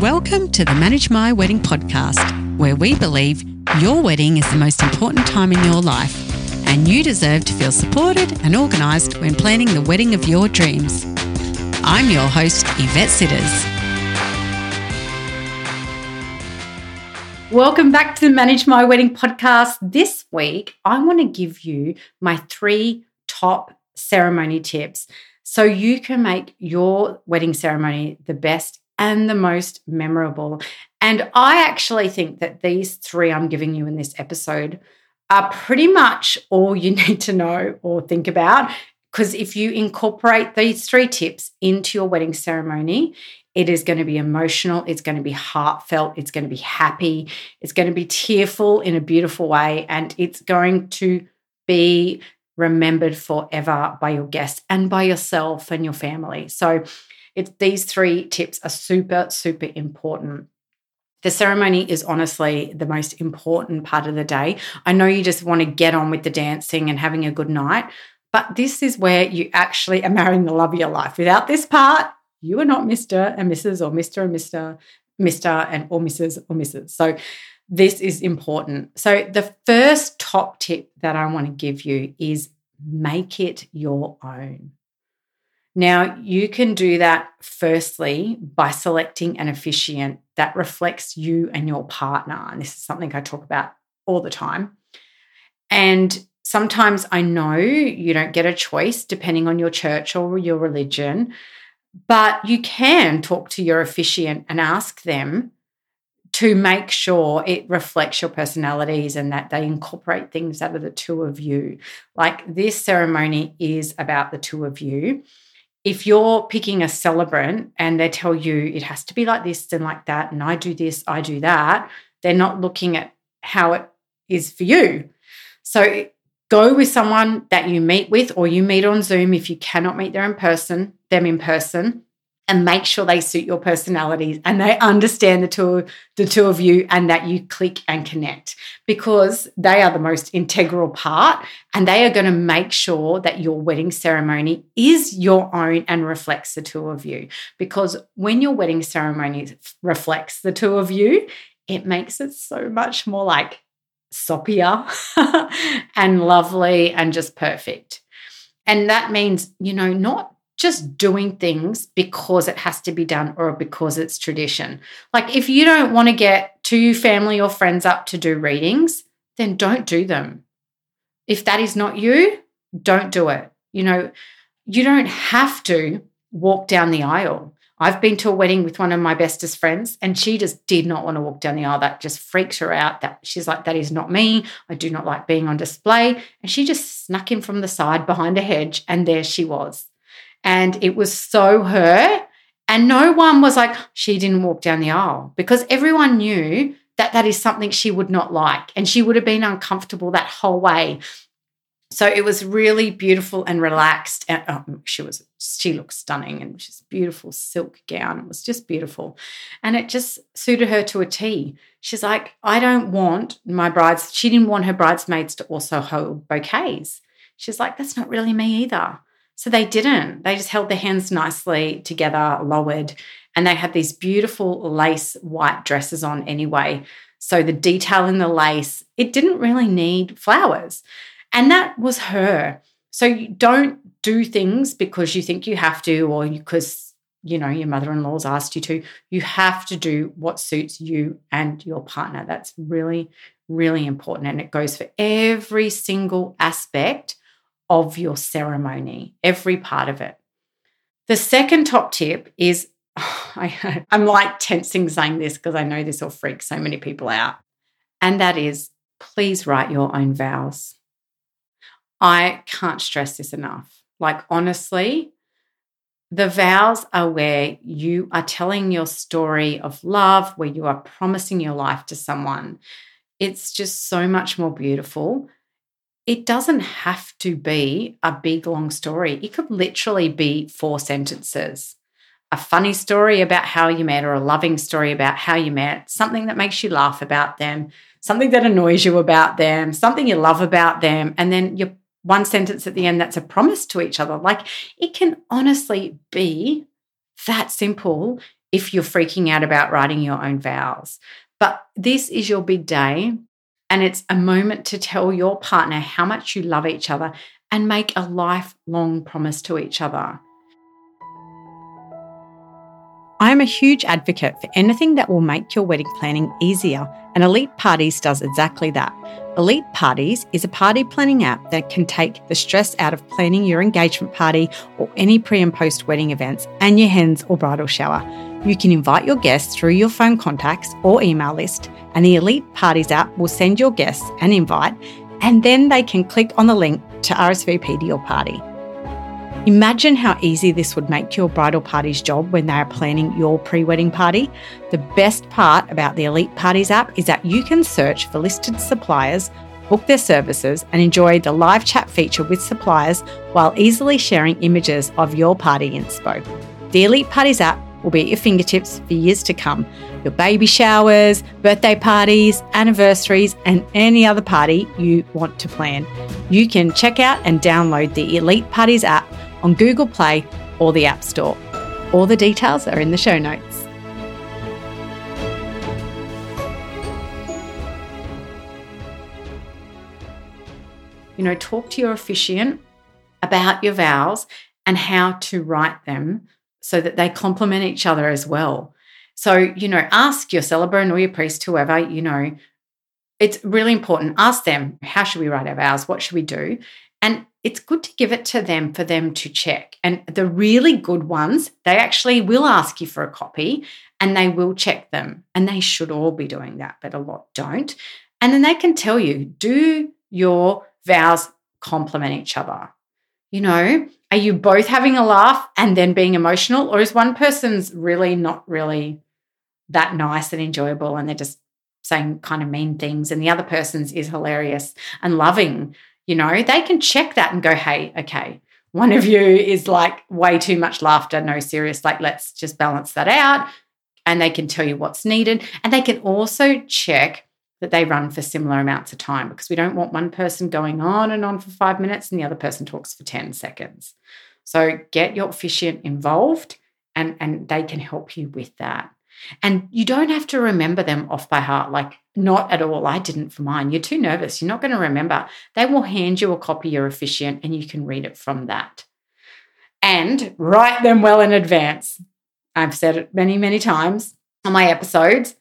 Welcome to the Manage My Wedding podcast, where we believe your wedding is the most important time in your life, and you deserve to feel supported and organised when planning the wedding of your dreams. I'm your host, Yvette Sitters. Welcome back to the Manage My Wedding podcast. This week, I want to give you my three top ceremony tips so you can make your wedding ceremony the best and the most memorable. And I actually think that these three I'm giving you in this episode are pretty much all you need to know or think about. Because if you incorporate these three tips into your wedding ceremony, it is going to be emotional, it's going to be heartfelt, it's going to be happy, it's going to be tearful in a beautiful way, and it's going to be remembered forever by your guests and by yourself and your family. So, it's these three tips are super, super important. The ceremony is honestly the most important part of the day. I know you just want to get on with the dancing and having a good night, but this is where you actually are marrying the love of your life. Without this part, you are not Mr. and Mrs. or Mr. and Mr. Mr. and or Mrs. or Mrs. So this is important. So the first top tip that I want to give you is make it your own. Now, you can do that firstly by selecting an officiant that reflects you and your partner. And this is something I talk about all the time. And sometimes I know you don't get a choice depending on your church or your religion, but you can talk to your officiant and ask them to make sure it reflects your personalities and that they incorporate things out of the two of you. Like this ceremony is about the two of you if you're picking a celebrant and they tell you it has to be like this and like that, and I do this, I do that, they're not looking at how it is for you. So go with someone that you meet with or you meet on Zoom if you cannot meet them in person, them in person and make sure they suit your personalities and they understand the two the two of you and that you click and connect because they are the most integral part and they are going to make sure that your wedding ceremony is your own and reflects the two of you because when your wedding ceremony reflects the two of you it makes it so much more like soppier and lovely and just perfect. And that means you know not just doing things because it has to be done or because it's tradition. Like if you don't want to get two family or friends up to do readings, then don't do them. If that is not you, don't do it. You know, you don't have to walk down the aisle. I've been to a wedding with one of my bestest friends, and she just did not want to walk down the aisle. That just freaked her out. That she's like, that is not me. I do not like being on display. And she just snuck in from the side behind a hedge, and there she was. And it was so her. And no one was like, she didn't walk down the aisle because everyone knew that that is something she would not like. And she would have been uncomfortable that whole way. So it was really beautiful and relaxed. And oh, she was, she looked stunning and she's beautiful silk gown. It was just beautiful. And it just suited her to a T. She's like, I don't want my brides, she didn't want her bridesmaids to also hold bouquets. She's like, that's not really me either. So they didn't. They just held their hands nicely together, lowered, and they had these beautiful lace white dresses on anyway. So the detail in the lace, it didn't really need flowers. And that was her. So you don't do things because you think you have to or because you know your mother-in-law's asked you to. You have to do what suits you and your partner. That's really really important and it goes for every single aspect of your ceremony, every part of it. The second top tip is I, am like tensing saying this because I know this will freak so many people out. And that is please write your own vows. I can't stress this enough. Like, honestly, the vows are where you are telling your story of love, where you are promising your life to someone. It's just so much more beautiful it doesn't have to be a big long story. It could literally be four sentences. A funny story about how you met, or a loving story about how you met, something that makes you laugh about them, something that annoys you about them, something you love about them, and then your one sentence at the end that's a promise to each other. Like it can honestly be that simple if you're freaking out about writing your own vows. But this is your big day. And it's a moment to tell your partner how much you love each other and make a lifelong promise to each other. I am a huge advocate for anything that will make your wedding planning easier, and Elite Partyz does exactly that. Elite Partyz is a party planning app that can take the stress out of planning your engagement party or any pre and post wedding events and your hens or bridal shower. You can invite your guests through your phone contacts or email list, and the Elite Partyz app will send your guests an invite, and then they can click on the link to RSVP to your party. Imagine how easy this would make your bridal party's job when they are planning your pre wedding party. The best part about the Elite Partyz app is that you can search for listed suppliers, book their services, and enjoy the live chat feature with suppliers while easily sharing images of your party inspo. The Elite Partyz app will be at your fingertips for years to come. Your baby showers, birthday parties, anniversaries, and any other party you want to plan. You can check out and download the Elite Partyz app on Google Play or the App Store. All the details are in the show notes. You know, talk to your officiant about your vows and how to write them so that they complement each other as well. So, you know, ask your celebrant or your priest, whoever, you know, it's really important. Ask them, how should we write our vows? What should we do? And it's good to give it to them for them to check. And the really good ones, they actually will ask you for a copy and they will check them. And they should all be doing that, but a lot don't. And then they can tell you do your vows complement each other? You know, are you both having a laugh and then being emotional? Or is one person's really not really that nice and enjoyable and they're just saying kind of mean things and the other person's is hilarious and loving? You know, they can check that and go, hey, okay, one of you is like way too much laughter, no serious, like let's just balance that out. And they can tell you what's needed. And they can also check that they run for similar amounts of time because we don't want one person going on and on for five minutes and the other person talks for 10 seconds. So get your officiant involved and, and they can help you with that. And you don't have to remember them off by heart, like not at all. I didn't for mine. You're too nervous. You're not going to remember. They will hand you a copy, your officiant, and you can read it from that. And write them well in advance. I've said it many, many times on my episodes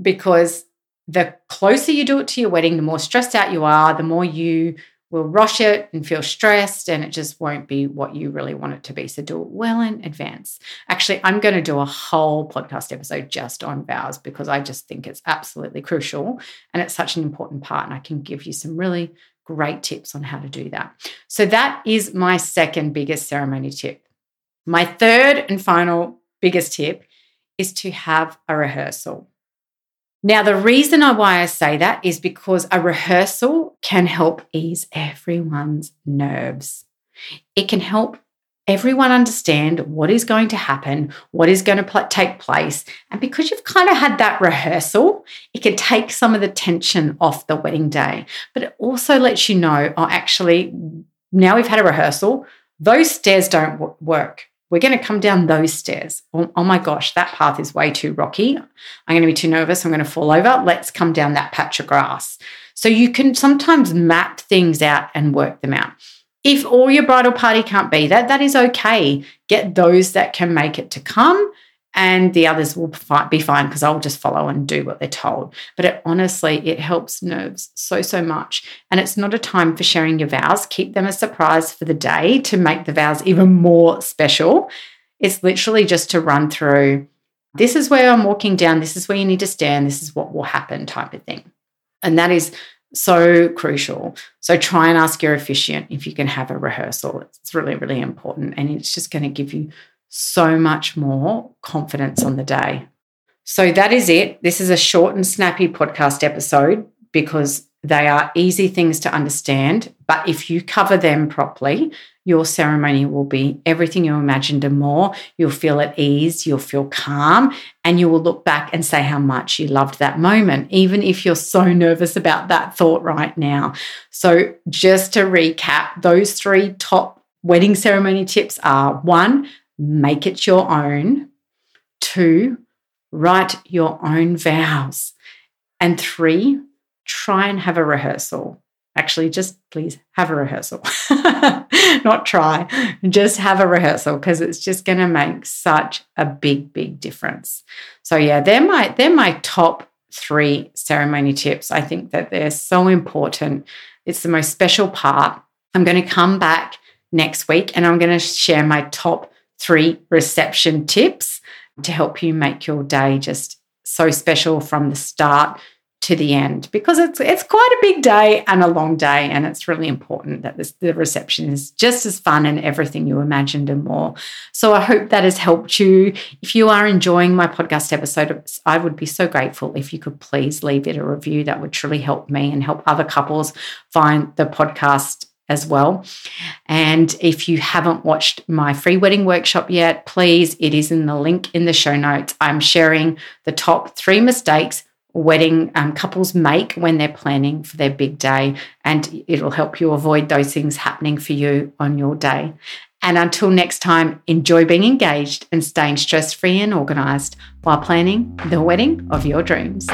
because the closer you do it to your wedding, the more stressed out you are, the more you will rush it and feel stressed, and it just won't be what you really want it to be. So do it well in advance. Actually, I'm going to do a whole podcast episode just on vows because I just think it's absolutely crucial and it's such an important part. And I can give you some really great tips on how to do that. So that is my second biggest ceremony tip. My third and final biggest tip is to have a rehearsal. Now, the reason why I say that is because a rehearsal can help ease everyone's nerves. It can help everyone understand what is going to happen, what is going to pl- take place. And because you've kind of had that rehearsal, it can take some of the tension off the wedding day. But it also lets you know, oh, actually, now we've had a rehearsal, those stairs don't w- work we're going to come down those stairs. Oh, oh, my gosh, that path is way too rocky. I'm going to be too nervous. I'm going to fall over. Let's come down that patch of grass. So you can sometimes map things out and work them out. If all your bridal party can't be that, that is okay. Get those that can make it to come and the others will be fine because I'll just follow and do what they're told. But it, honestly, it helps nerves so, so much. And it's not a time for sharing your vows. Keep them a surprise for the day to make the vows even more special. It's literally just to run through this is where I'm walking down, this is where you need to stand, this is what will happen type of thing. And that is so crucial. So try and ask your officiant if you can have a rehearsal. It's really, really important. And it's just going to give you so much more confidence on the day. So that is it. This is a short and snappy podcast episode because they are easy things to understand. But if you cover them properly, your ceremony will be everything you imagined and more. You'll feel at ease, you'll feel calm, and you will look back and say how much you loved that moment, even if you're so nervous about that thought right now. So, just to recap, those three top wedding ceremony tips are one, make it your own. Two, write your own vows. And three, try and have a rehearsal. Actually, just please have a rehearsal. Not try, just have a rehearsal because it's just going to make such a big, big difference. So yeah, they're my they're my top three ceremony tips. I think that they're so important. It's the most special part. I'm going to come back next week and I'm going to share my top three reception tips to help you make your day just so special from the start to the end. Because it's it's quite a big day and a long day and it's really important that this, the reception is just as fun and everything you imagined and more. So i hope that has helped you. If you are enjoying my podcast episode i would be so grateful if you could please leave it a review. That would truly help me and help other couples find the podcast as well. And if you haven't watched my free wedding workshop yet, please, it is in the link in the show notes. I'm sharing the top three mistakes wedding um, couples make when they're planning for their big day, and it'll help you avoid those things happening for you on your day. And until next time, enjoy being engaged and staying stress free and organized while planning the wedding of your dreams.